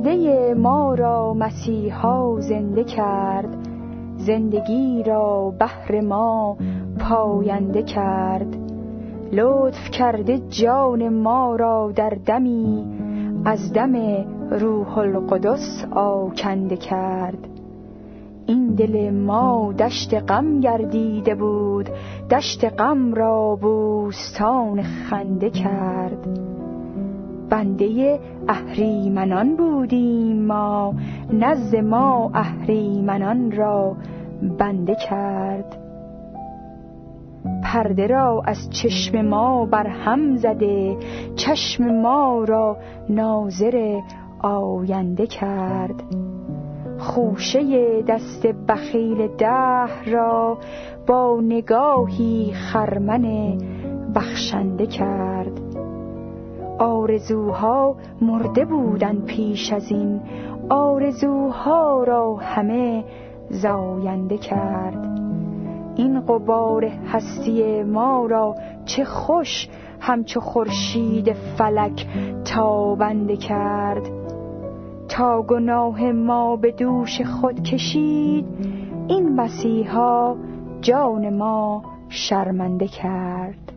مرده ما را مسیحا زنده کرد. زندگی را بهر ما پاینده کرد. لطف کرده جان ما را در دمی از دم روح القدس آکنده کرد. این دل ما دشت غم گردیده بود دشت غم را بوستان خنده کرد. بنده اهریمنان بودیم ما نزد ما اهریمنان را بنده کرد. پرده را از چشم ما بر هم زده چشم ما را ناظر آینده کرد. خوشه دست بخیل ده را با نگاهی خرمن بخشنده کرد. آرزوها مرده بودن پیش از این. آرزوها را همه زاینده کرد. این قبار هستی ما را چه خوش همچو خورشید فلک تابنده کرد. تا گناه ما به دوش خود کشید این مسیحا جان ما شرمنده کرد.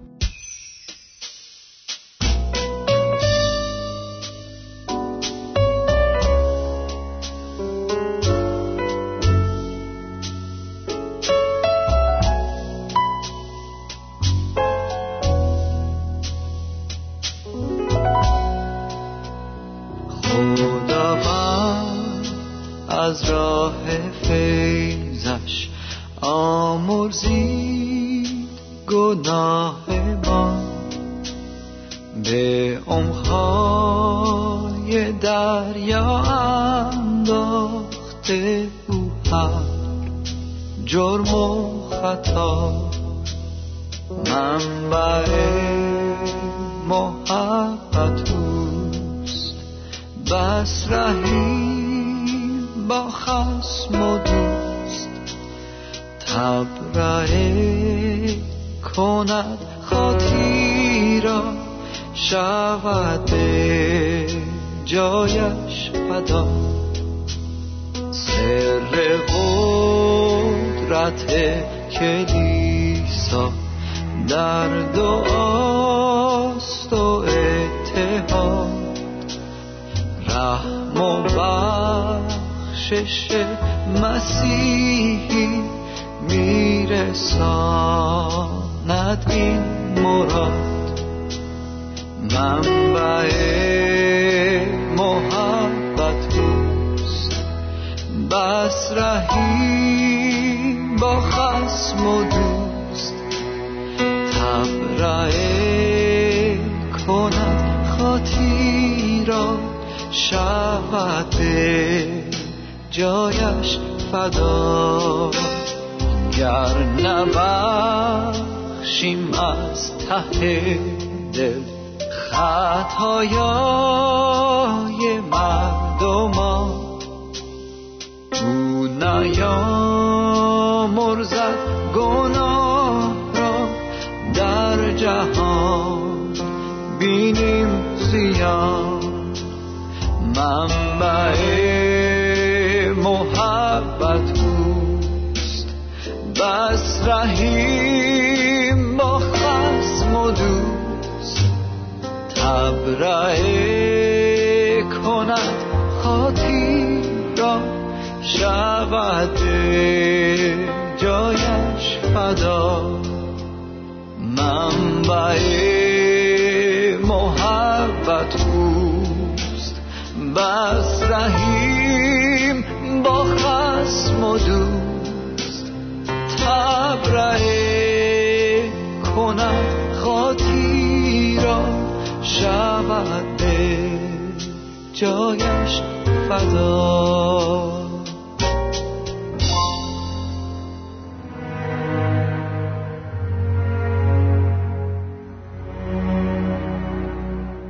شود جایش فدا. سر قدرت کلیسا. در دعاست و اتحاد. رحم و بخشش مسیحی میرساند این مراد. منبع محبت اوست. بس رحیم با خسم و دوست. تبرئه کند خاطی را شود جایش فدا. گر نبخشیم از ته دل خطایای مردمان. او نیامرزد گناه را در جهان بینیم زیان منبع محبت اوست بس رحیم تبرئه کند خاطی را شود جایش فدا. منبع محبت اوست بس رحیم با خسم دوست. تبرئه کند شود جایش فدا.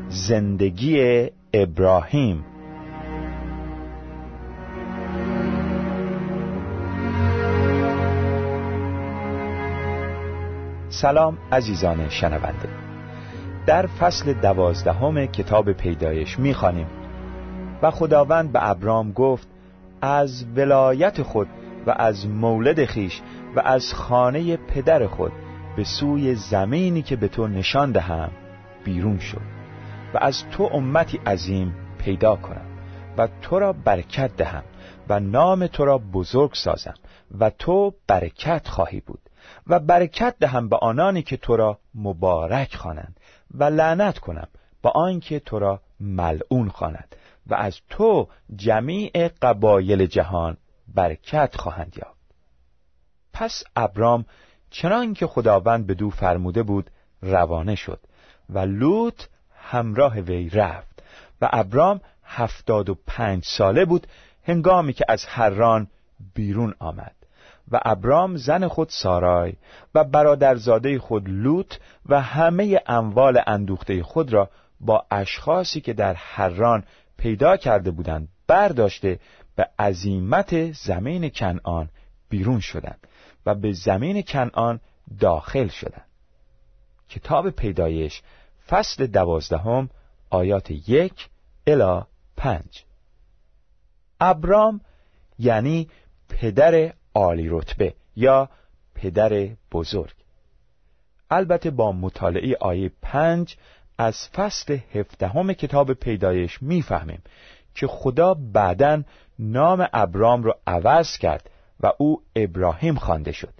زندگی ابراهیم. سلام عزیزان شنونده. در فصل دوازدهم کتاب پیدایش می‌خوانیم. و خداوند به ابرام گفت از ولایت خود و از مولد خیش و از خانه پدر خود به سوی زمینی که به تو نشان دهم بیرون شد و از تو امتی عظیم پیدا کنم و تو را برکت دهم و نام تو را بزرگ سازم و تو برکت خواهی بود و برکت دهم به آنانی که تو را مبارک خوانند. و لعنت کنم با آنکه تو را ملعون خواند و از تو جمیع قبایل جهان برکت خواهند یافت. پس ابرام چنان که خداوند به دو فرموده بود روانه شد و لوط همراه وی رفت و ابرام هفتاد و پنج ساله بود هنگامی که از حران بیرون آمد. و ابرام زن خود سارای و برادرزاده خود لوط و همه اموال اندوخته خود را با اشخاصی که در حران پیدا کرده بودند برداشته به عظیمت زمین کنعان بیرون شدند و به زمین کنعان داخل شدند. کتاب پیدایش فصل دوازدهم آیات یک الا پنج. ابرام یعنی پدر عالی رتبه یا پدر بزرگ. البته با مطالعه آیه پنج از فصل هفدهم کتاب پیدایش می‌فهمیم که خدا بعدا نام ابرام را عوض کرد و او ابراهیم خوانده شد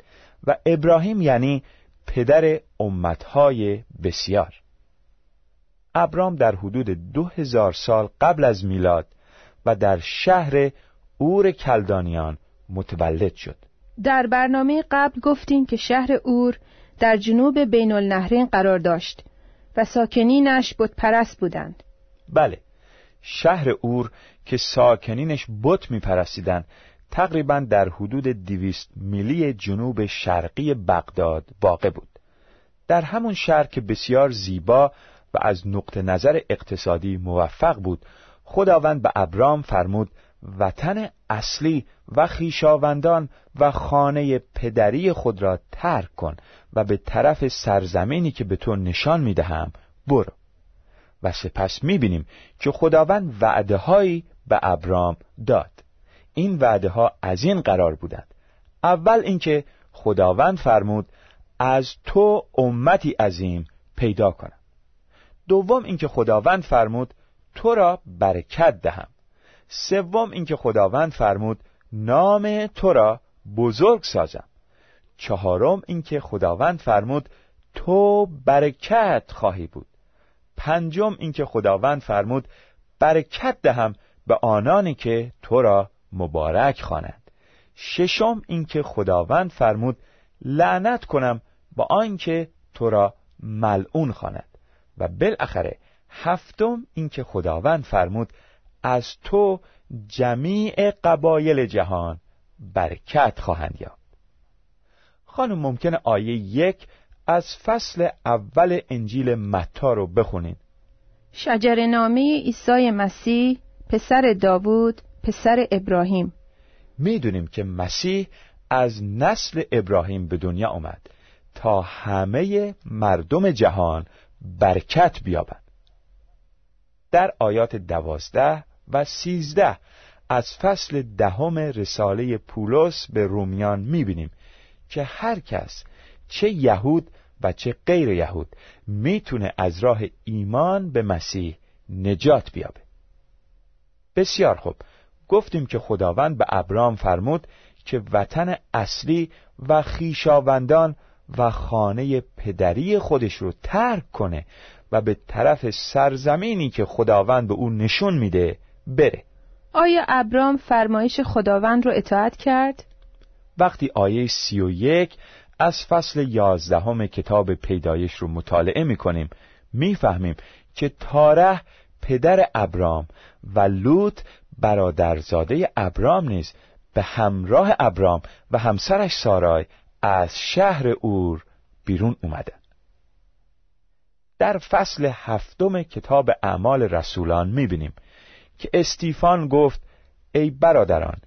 و ابراهیم یعنی پدر امتهای بسیار. ابرام در حدود دو هزار سال قبل از میلاد و در شهر اور کلدانیان متولد شد. در برنامه قبل گفتیم که شهر اور در جنوب بین النهرین قرار داشت و ساکنینش بت پرست بودند. بله شهر اور که ساکنینش بت می پرستیدن تقریبا در حدود دیویست میلی جنوب شرقی بغداد واقع بود. در همون شهر که بسیار زیبا و از نقطه نظر اقتصادی موفق بود خداوند به ابرام فرمود وطن اصلی و خیشاوندان و خانه پدری خود را ترک کن و به طرف سرزمینی که به تو نشان می‌دهم برو. و سپس می‌بینیم که خداوند وعده هایی به ابرام داد. این وعده ها از این قرار بودند. اول اینکه خداوند فرمود از تو امتی عظیم پیدا کنم. دوم اینکه خداوند فرمود تو را برکت دهم. سوم اینکه خداوند فرمود نام تو را بزرگ سازم. چهارم اینکه خداوند فرمود تو برکت خواهی بود. پنجم اینکه خداوند فرمود برکت دهم به آنانی که تو را مبارک خوانند. ششم اینکه خداوند فرمود لعنت کنم با آنکه تو را ملعون خواند و بالاخره هفتم اینکه خداوند فرمود از تو جمیع قبایل جهان برکت خواهند یافت. خانم ممکنه آیه یک از فصل اول انجیل متا رو بخونین. شجر نامه عیسی مسیح پسر داوود پسر ابراهیم. می‌دونیم که مسیح از نسل ابراهیم به دنیا آمد تا همه مردم جهان برکت بیابند. در آیات دوازده و سیزده. از فصل دهم رساله پولس به رومیان می‌بینیم که هر کس چه یهود و چه غیر یهود می‌تونه از راه ایمان به مسیح نجات بیابه. بسیار خوب. گفتیم که خداوند به ابرام فرمود که وطن اصلی و خیشاوندان و خانه پدری خودش رو ترک کنه و به طرف سرزمینی که خداوند به او نشون میده بره آیا ابرام فرمایش خداوند رو اطاعت کرد؟ وقتی آیه سی و یک از فصل یازدهم کتاب پیدایش رو مطالعه می‌کنیم می‌فهمیم که تاره پدر ابرام و لوط برادرزاده ابرام نیز به همراه ابرام و همسرش سارای از شهر اور بیرون اومدن در فصل هفتم کتاب اعمال رسولان می‌بینیم که استیفان گفت ای برادران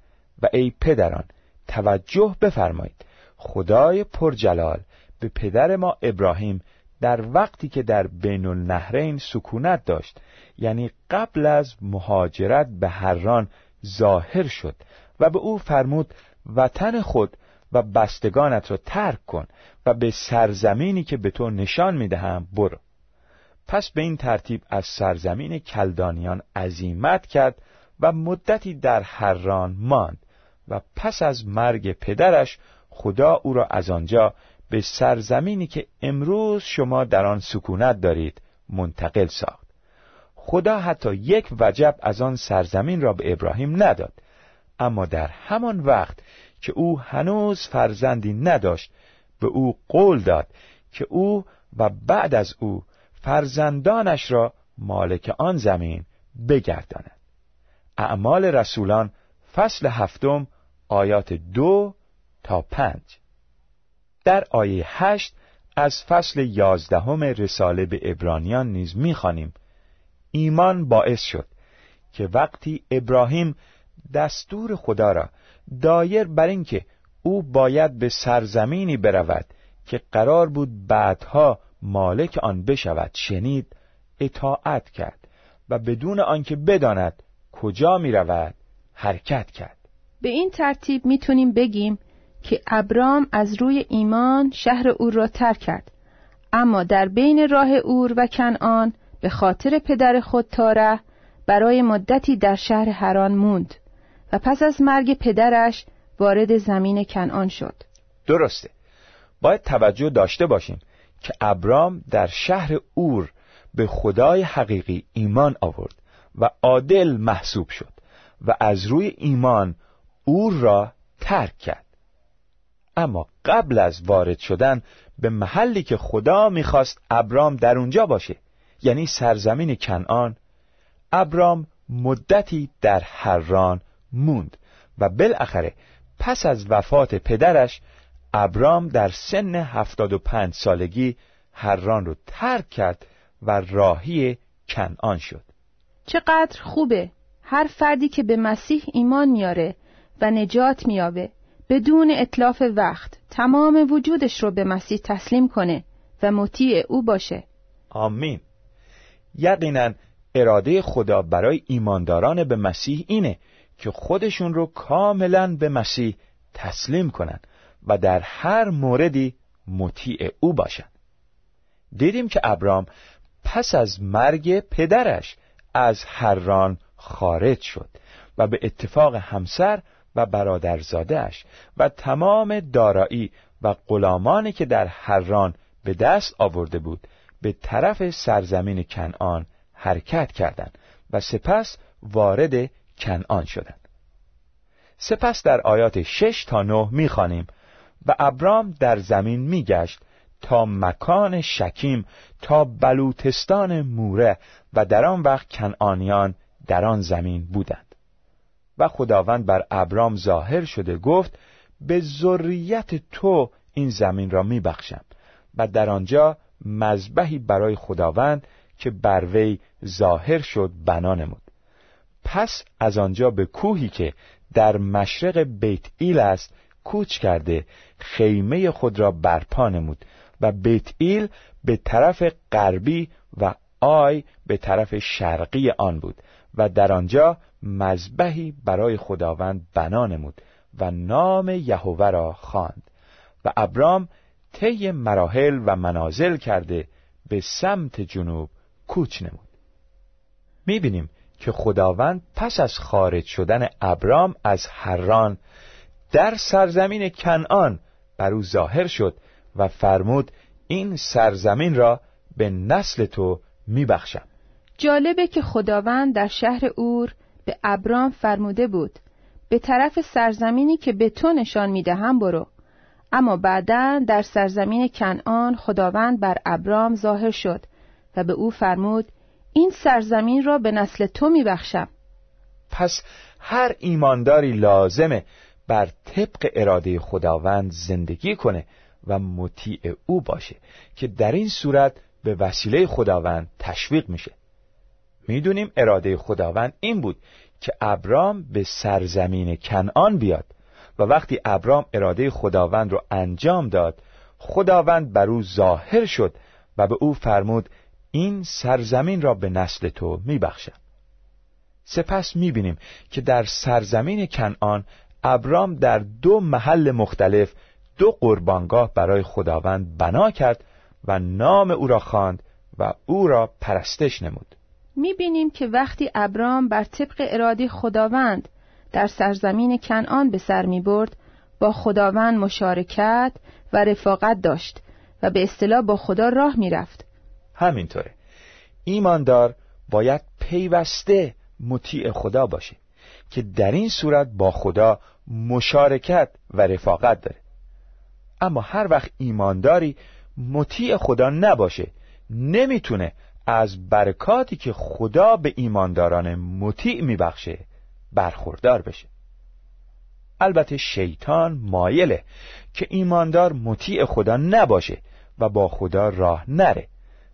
و ای پدران توجه بفرمایید. خدای پرجلال به پدر ما ابراهیم در وقتی که در بین النهرین سکونت داشت یعنی قبل از مهاجرت به هران ظاهر شد و به او فرمود وطن خود و بستگانت را ترک کن و به سرزمینی که به تو نشان می‌دهم برو. پس به این ترتیب از سرزمین کلدانیان عزیمت کرد و مدتی در حران ماند و پس از مرگ پدرش خدا او را از آنجا به سرزمینی که امروز شما در آن سکونت دارید منتقل ساخت. خدا حتی یک وجب از آن سرزمین را به ابراهیم نداد اما در همان وقت که او هنوز فرزندی نداشت به او قول داد که او و بعد از او فرزندانش را مالک آن زمین بگرداند. اعمال رسولان فصل هفتم آیات دو تا پنج. در آیه هشت از فصل یازدهم رساله به ابرانیان نیز می‌خوانیم. ایمان باعث شد که وقتی ابراهیم دستور خدا را دایر بر اینکه او باید به سرزمینی برود که قرار بود بعدها مالک آن بشود شنید اطاعت کرد و بدون آنکه بداند کجا می رود حرکت کرد. به این ترتیب می‌تونیم بگیم که ابرام از روی ایمان شهر اور را ترک کرد. اما در بین راه اور و کنعان به خاطر پدر خود تاره برای مدتی در شهر هران موند و پس از مرگ پدرش وارد زمین کنعان شد. درسته. باید توجه داشته باشیم. که ابرام در شهر اور به خدای حقیقی ایمان آورد و عادل محسوب شد و از روی ایمان اور را ترک کرد. اما قبل از وارد شدن به محلی که خدا می‌خواست ابرام در اونجا باشه یعنی سرزمین کنعان ابرام مدتی در حران موند و بالاخره پس از وفات پدرش ابرام در سن هفتاد و پنج سالگی حران رو ترک کرد و راهی کنعان شد. چقدر خوبه. هر فردی که به مسیح ایمان میاره و نجات میابه بدون اطلاف وقت تمام وجودش رو به مسیح تسلیم کنه و مطیع او باشه. آمین. یقینا اراده خدا برای ایمانداران به مسیح اینه که خودشون رو کاملا به مسیح تسلیم کنن. و در هر موردی مطیع او باشند دیدیم که ابرام پس از مرگ پدرش از حران خارج شد و به اتفاق همسر و برادرزادهش و تمام دارایی و غلامانی که در حران به دست آورده بود به طرف سرزمین کنعان حرکت کردند و سپس وارد کنعان شدند. سپس در آیات شش تا نه می‌خوانیم. و ابرام در زمین میگشت تا مکان شکیم تا بلوتستان موره و در آن وقت کنعانیان در آن زمین بودند. و خداوند بر ابرام ظاهر شده گفت به ذریت تو این زمین را میبخشم و در آنجا مذبحی برای خداوند که بر وی ظاهر شد بنا نمود. پس از آنجا به کوهی که در مشرق بیت ایل است کوچ کرده خیمه خود را برپا نمود و بیت ایل به طرف غربی و آی به طرف شرقی آن بود و در آنجا مذبحی برای خداوند بنا نمود و نام یهوه را خواند و ابرام طی مراحل و منازل کرده به سمت جنوب کوچ نمود. می‌بینیم که خداوند پس از خارج شدن ابرام از حران در سرزمین کنعان بر او ظاهر شد و فرمود این سرزمین را به نسل تو میبخشم. جالبه که خداوند در شهر اور به ابرام فرموده بود به طرف سرزمینی که به تو نشان می‌دهم برو. اما بعدا در سرزمین کنعان خداوند بر ابرام ظاهر شد و به او فرمود این سرزمین را به نسل تو میبخشم. پس هر ایمانداری لازمه بر طبق اراده خداوند زندگی کنه و مطیع او باشه که در این صورت به وسیله خداوند تشویق میشه. می‌دونیم اراده خداوند این بود که ابرام به سرزمین کنعان بیاد و وقتی ابرام اراده خداوند رو انجام داد خداوند بر او ظاهر شد و به او فرمود این سرزمین را به نسل تو میبخشم. سپس می‌بینیم که در سرزمین کنعان ابرام در دو محل مختلف دو قربانگاه برای خداوند بنا کرد و نام او را خواند و او را پرستش نمود می‌بینیم که وقتی ابرام بر طبق اراده خداوند در سرزمین کنعان به سر می برد با خداوند مشارکت و رفاقت داشت و به اصطلاح با خدا راه می رفت. همینطوره ایماندار باید پیوسته مطیع خدا باشه که در این صورت با خدا مشارکت و رفاقت داره. اما هر وقت ایمانداری مطیع خدا نباشه. نمی‌تونه از برکاتی که خدا به ایمانداران مطیع میبخشه برخوردار بشه. البته شیطان مایله که ایماندار مطیع خدا نباشه و با خدا راه نره.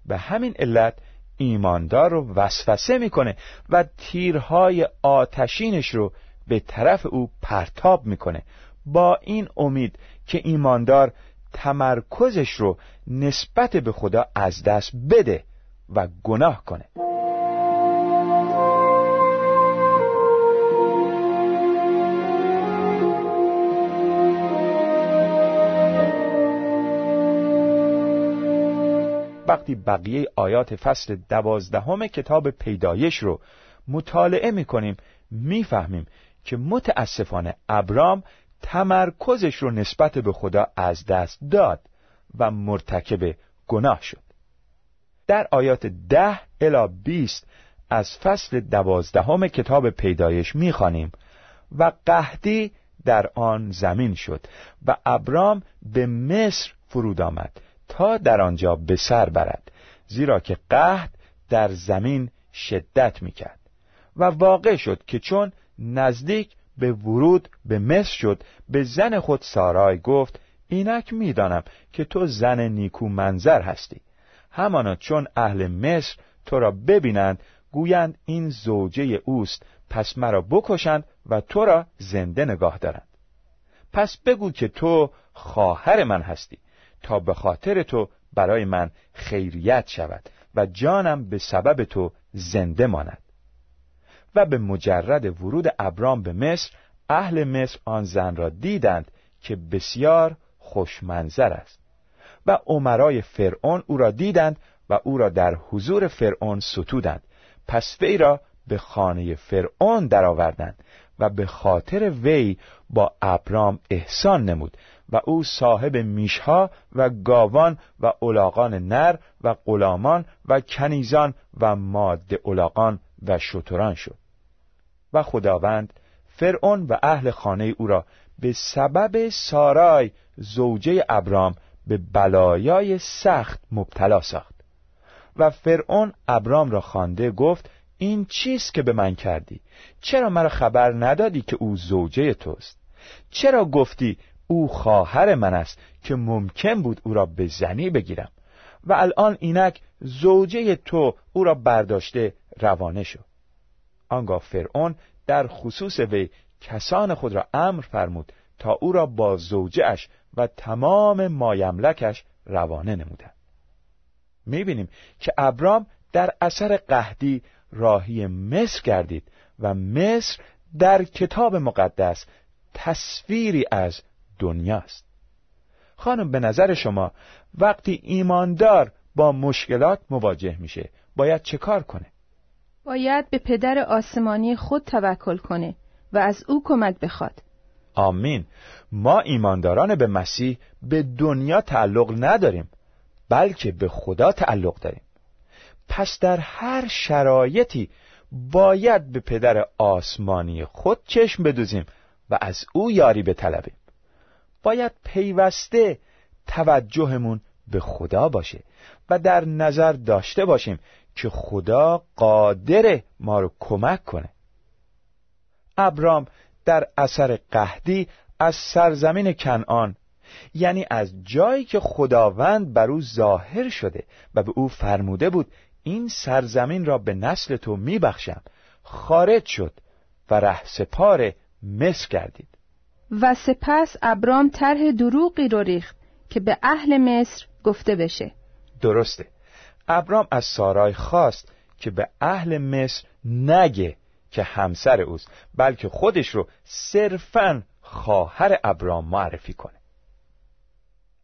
به همین علت ایماندار رو وسوسه می‌کنه و تیرهای آتشینش رو به طرف او پرتاب می‌کنه. با این امید که ایماندار تمرکزش رو نسبت به خدا از دست بده و گناه کنه. وقتی بقیه آیات فصل دوازدهم کتاب پیدایش رو مطالعه می‌کنیم می‌فهمیم که متاسفانه ابرام تمرکزش رو نسبت به خدا از دست داد و مرتکب گناه شد. در آیات ده الا بیست از فصل دوازدهم کتاب پیدایش می‌خوانیم و قهدی در آن زمین شد و ابرام به مصر فرود آمد تا در آنجا به سر برد زیرا که قهد در زمین شدت می‌کرد و واقع شد که چون نزدیک به ورود به مصر شد. به زن خود سارای گفت اینک می‌دانم که تو زن نیکو منظر هستی. همانا چون اهل مصر تو را ببینند گویند این زوجه اوست. پس مرا بکشند و تو را زنده نگاه دارند. پس بگو که تو خواهر من هستی. تا به خاطر تو برای من خیریت شود و جانم به سبب تو زنده ماند. و به مجرد ورود ابرام به مصر اهل مصر آن زن را دیدند که بسیار خوشمنظر است. و عمرای فرعون او را دیدند و او را در حضور فرعون ستودند. پس وی را به خانه فرعون درآوردند و به خاطر وی با ابرام احسان نمود و او صاحب میشها و گاوان و الاغان نر و غلامان و کنیزان و ماده الاغان و شتران شد. و خداوند فرعون و اهل خانه او را به سبب سارای زوجه ابرام به بلایای سخت مبتلا ساخت. و فرعون ابرام را خوانده گفت این چیست که به من کردی؟ چرا مرا خبر ندادی که او زوجه توست؟ چرا گفتی او خواهر من است که ممکن بود او را به زنی بگیرم؟ و الان اینک زوجه تو او را برداشته روانه شد آنگاه فرعون در خصوص وی کسان خود را امر فرمود تا او را با زوجهش و تمام مایملکش روانه نمودند می‌بینیم که ابرام در اثر قهدی راهی مصر گردید و مصر در کتاب مقدس تصویری از دنیاست خانم به نظر شما وقتی ایماندار با مشکلات مواجه میشه باید چه کار کنه؟ باید به پدر آسمانی خود توکل کنه و از او کمک بخواد. آمین. ما ایمانداران به مسیح به دنیا تعلق نداریم بلکه به خدا تعلق داریم. پس در هر شرایطی باید به پدر آسمانی خود چشم بدوزیم و از او یاری بطلبیم. باید پیوسته توجهمون به خدا باشه و در نظر داشته باشیم که خدا قادر ما رو کمک کنه. ابرام در اثر قهدی از سرزمین کنعان یعنی از جایی که خداوند بر او ظاهر شده و به او فرموده بود این سرزمین را به نسل تو میبخشم. خارج شد و ره سپار مصر گردید. و سپس ابرام طرح دروغی رو ریخت که به اهل مصر گفته بشه. درسته. ابرام از سارای خواست که به اهل مصر نگه که همسر اوست بلکه خودش رو صرفا خواهر ابرام معرفی کنه.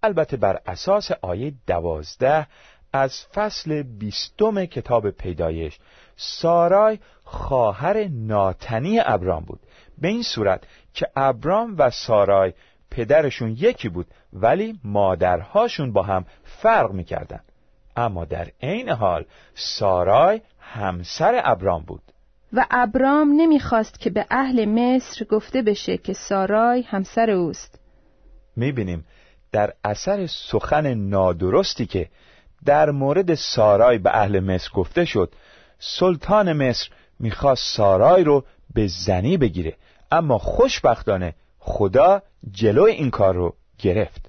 البته بر اساس آیه دوازده از فصل بیستم کتاب پیدایش سارای خواهر ناتنی ابرام بود. به این صورت که ابرام و سارای پدرشون یکی بود ولی مادرهاشون با هم فرق می‌کردن. اما در عین حال سارای همسر ابرام بود. و ابرام نمی‌خواست که به اهل مصر گفته بشه که سارای همسر اوست. می‌بینیم در اثر سخن نادرستی که در مورد سارای به اهل مصر گفته شد سلطان مصر می‌خواست سارای رو به زنی بگیره اما خوشبختانه خدا جلوی این کار رو گرفت.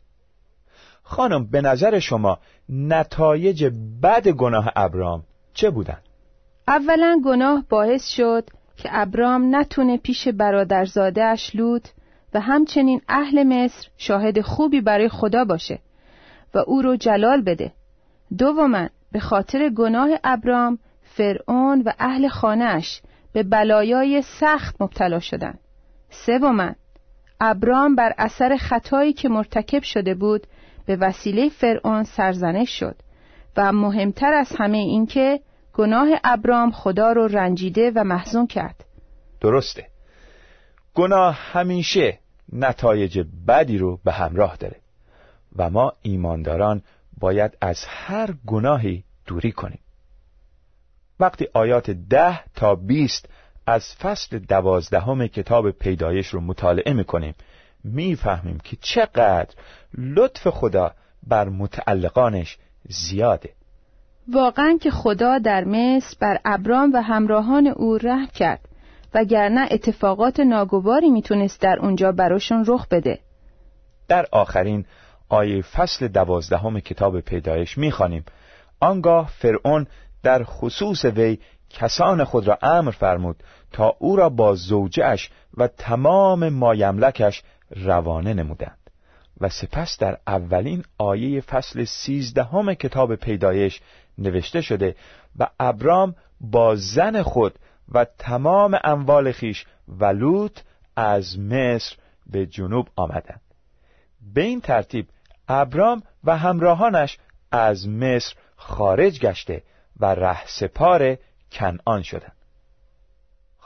خانم به نظر شما نتایج بد گناه ابرام چه بودن؟ اولا گناه باعث شد که ابرام نتونه پیش برادرزادهاش لوط و همچنین اهل مصر شاهد خوبی برای خدا باشه و او رو جلال بده دوما به خاطر گناه ابرام فرعون و اهل خانهش به بلایای سخت مبتلا شدند. سوما ابرام بر اثر خطایی که مرتکب شده بود به وسیله فرعون سرزنش شد و مهمتر از همه این که گناه ابرام خدا رو رنجیده و محزون کرد. درسته. گناه همیشه نتایج بدی رو به همراه داره و ما ایمانداران باید از هر گناهی دوری کنیم. وقتی آیات ده تا بیست از فصل دوازدهم کتاب پیدایش رو مطالعه می‌کنیم می‌فهمیم که چقدر لطف خدا بر متعلقانش زیاده. واقعا که خدا در مصر بر ابرام و همراهان او رحم کرد وگرنه اتفاقات ناگواری می‌تونست در اونجا براشون رخ بده. در آخرین آیه فصل دوازدهم کتاب پیدایش می‌خوانیم. آنگاه فرعون در خصوص وی کسان خود را امر فرمود تا او را با زوجش و تمام مایملکش روانه نمودند و سپس در اولین آیه فصل سیزدهم کتاب پیدایش نوشته شده و ابرام با زن خود و تمام اموال خیش و لوط از مصر به جنوب آمدند. به این ترتیب ابرام و همراهانش از مصر خارج گشته و رهسپار کنعان شدند.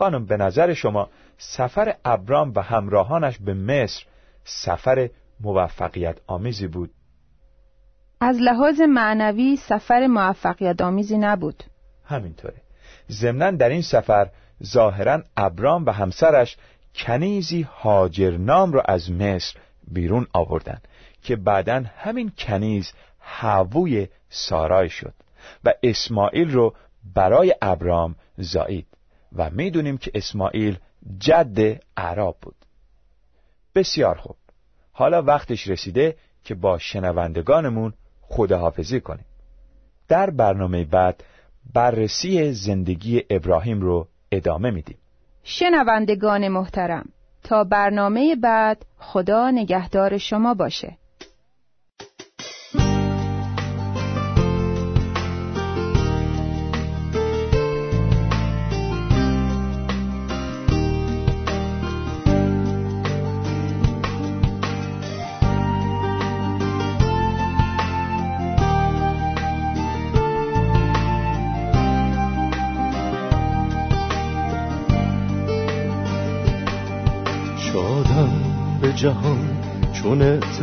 خانم به نظر شما سفر ابرام و همراهانش به مصر سفر موفقیت آمیزی بود؟ از لحاظ معنوی سفر موفقیت آمیزی نبود. همینطوره. ضمنا در این سفر ظاهرا ابرام و همسرش کنیزی هاجرنام را از مصر بیرون آوردند که بعدا همین کنیز هووی سارای شد و اسماعیل رو برای ابرام زایید. و می‌دونیم که اسماعیل جد عرب بود. بسیار خوب. حالا وقتش رسیده که با شنوندگانمون خداحافظی کنیم. در برنامه بعد بررسی زندگی ابراهیم رو ادامه میدیم. شنوندگان محترم تا برنامه بعد خدا نگهدار شما باشه.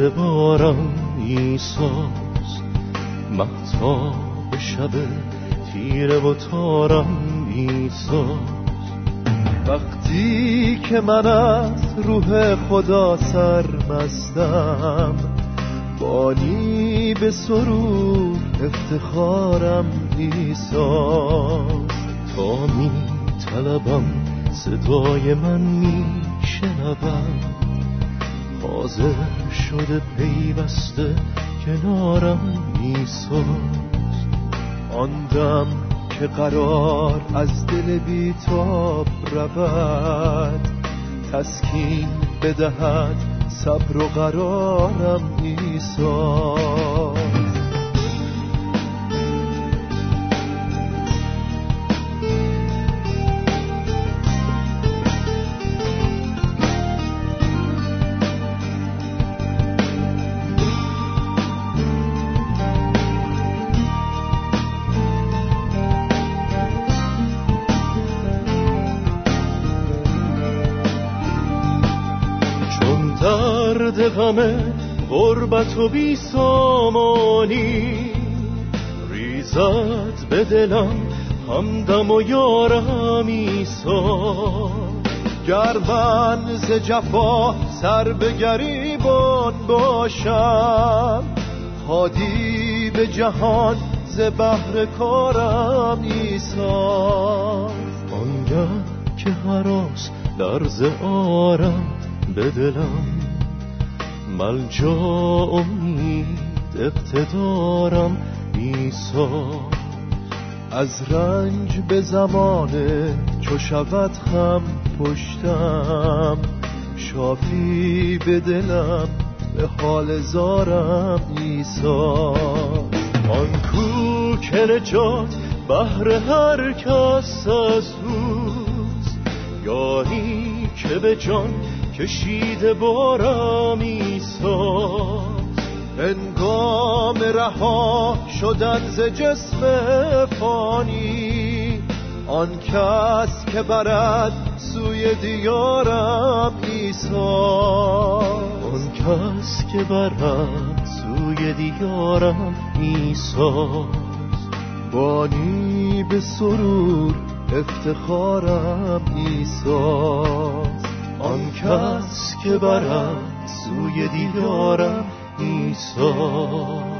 چون اعتبارم ایساست محتاب شب تیره و تارم ایساست وقتی که من از روح خدا سرمستم بانی به سرود افتخارم ایساست تا می طلبم صدای من می حاضر شده پیوسته کنارم میساز. آن دم که قرار از دل بیتاب رود تسکین بدهد صبر و قرارم ایساز درد غم غربت و بی سامانی. ریزد به دلم همدم و یارم ایسا. گر من ز جفا سر به گریبان باشم هادی به جهان ز بحر کارم ایسا. آنگه که هراس درز آرم به دلم ملجا امید اقتدارم ایسا. از رنج به زمانه چو شود خم پشتم شافی به دلم به حال زارم ایسا. آن کو که نجات بهر هر کس از اوست گاهی که به جان کشیده بارم ایسا هنگام رها شدن ز جسم فانی. آن کس که برد سوی دیارم ایسا آن کس که برد سوی دیارم ایسا بانی به سرور افتخارم ایسا آن کس که برد سوی دیدارم ایسا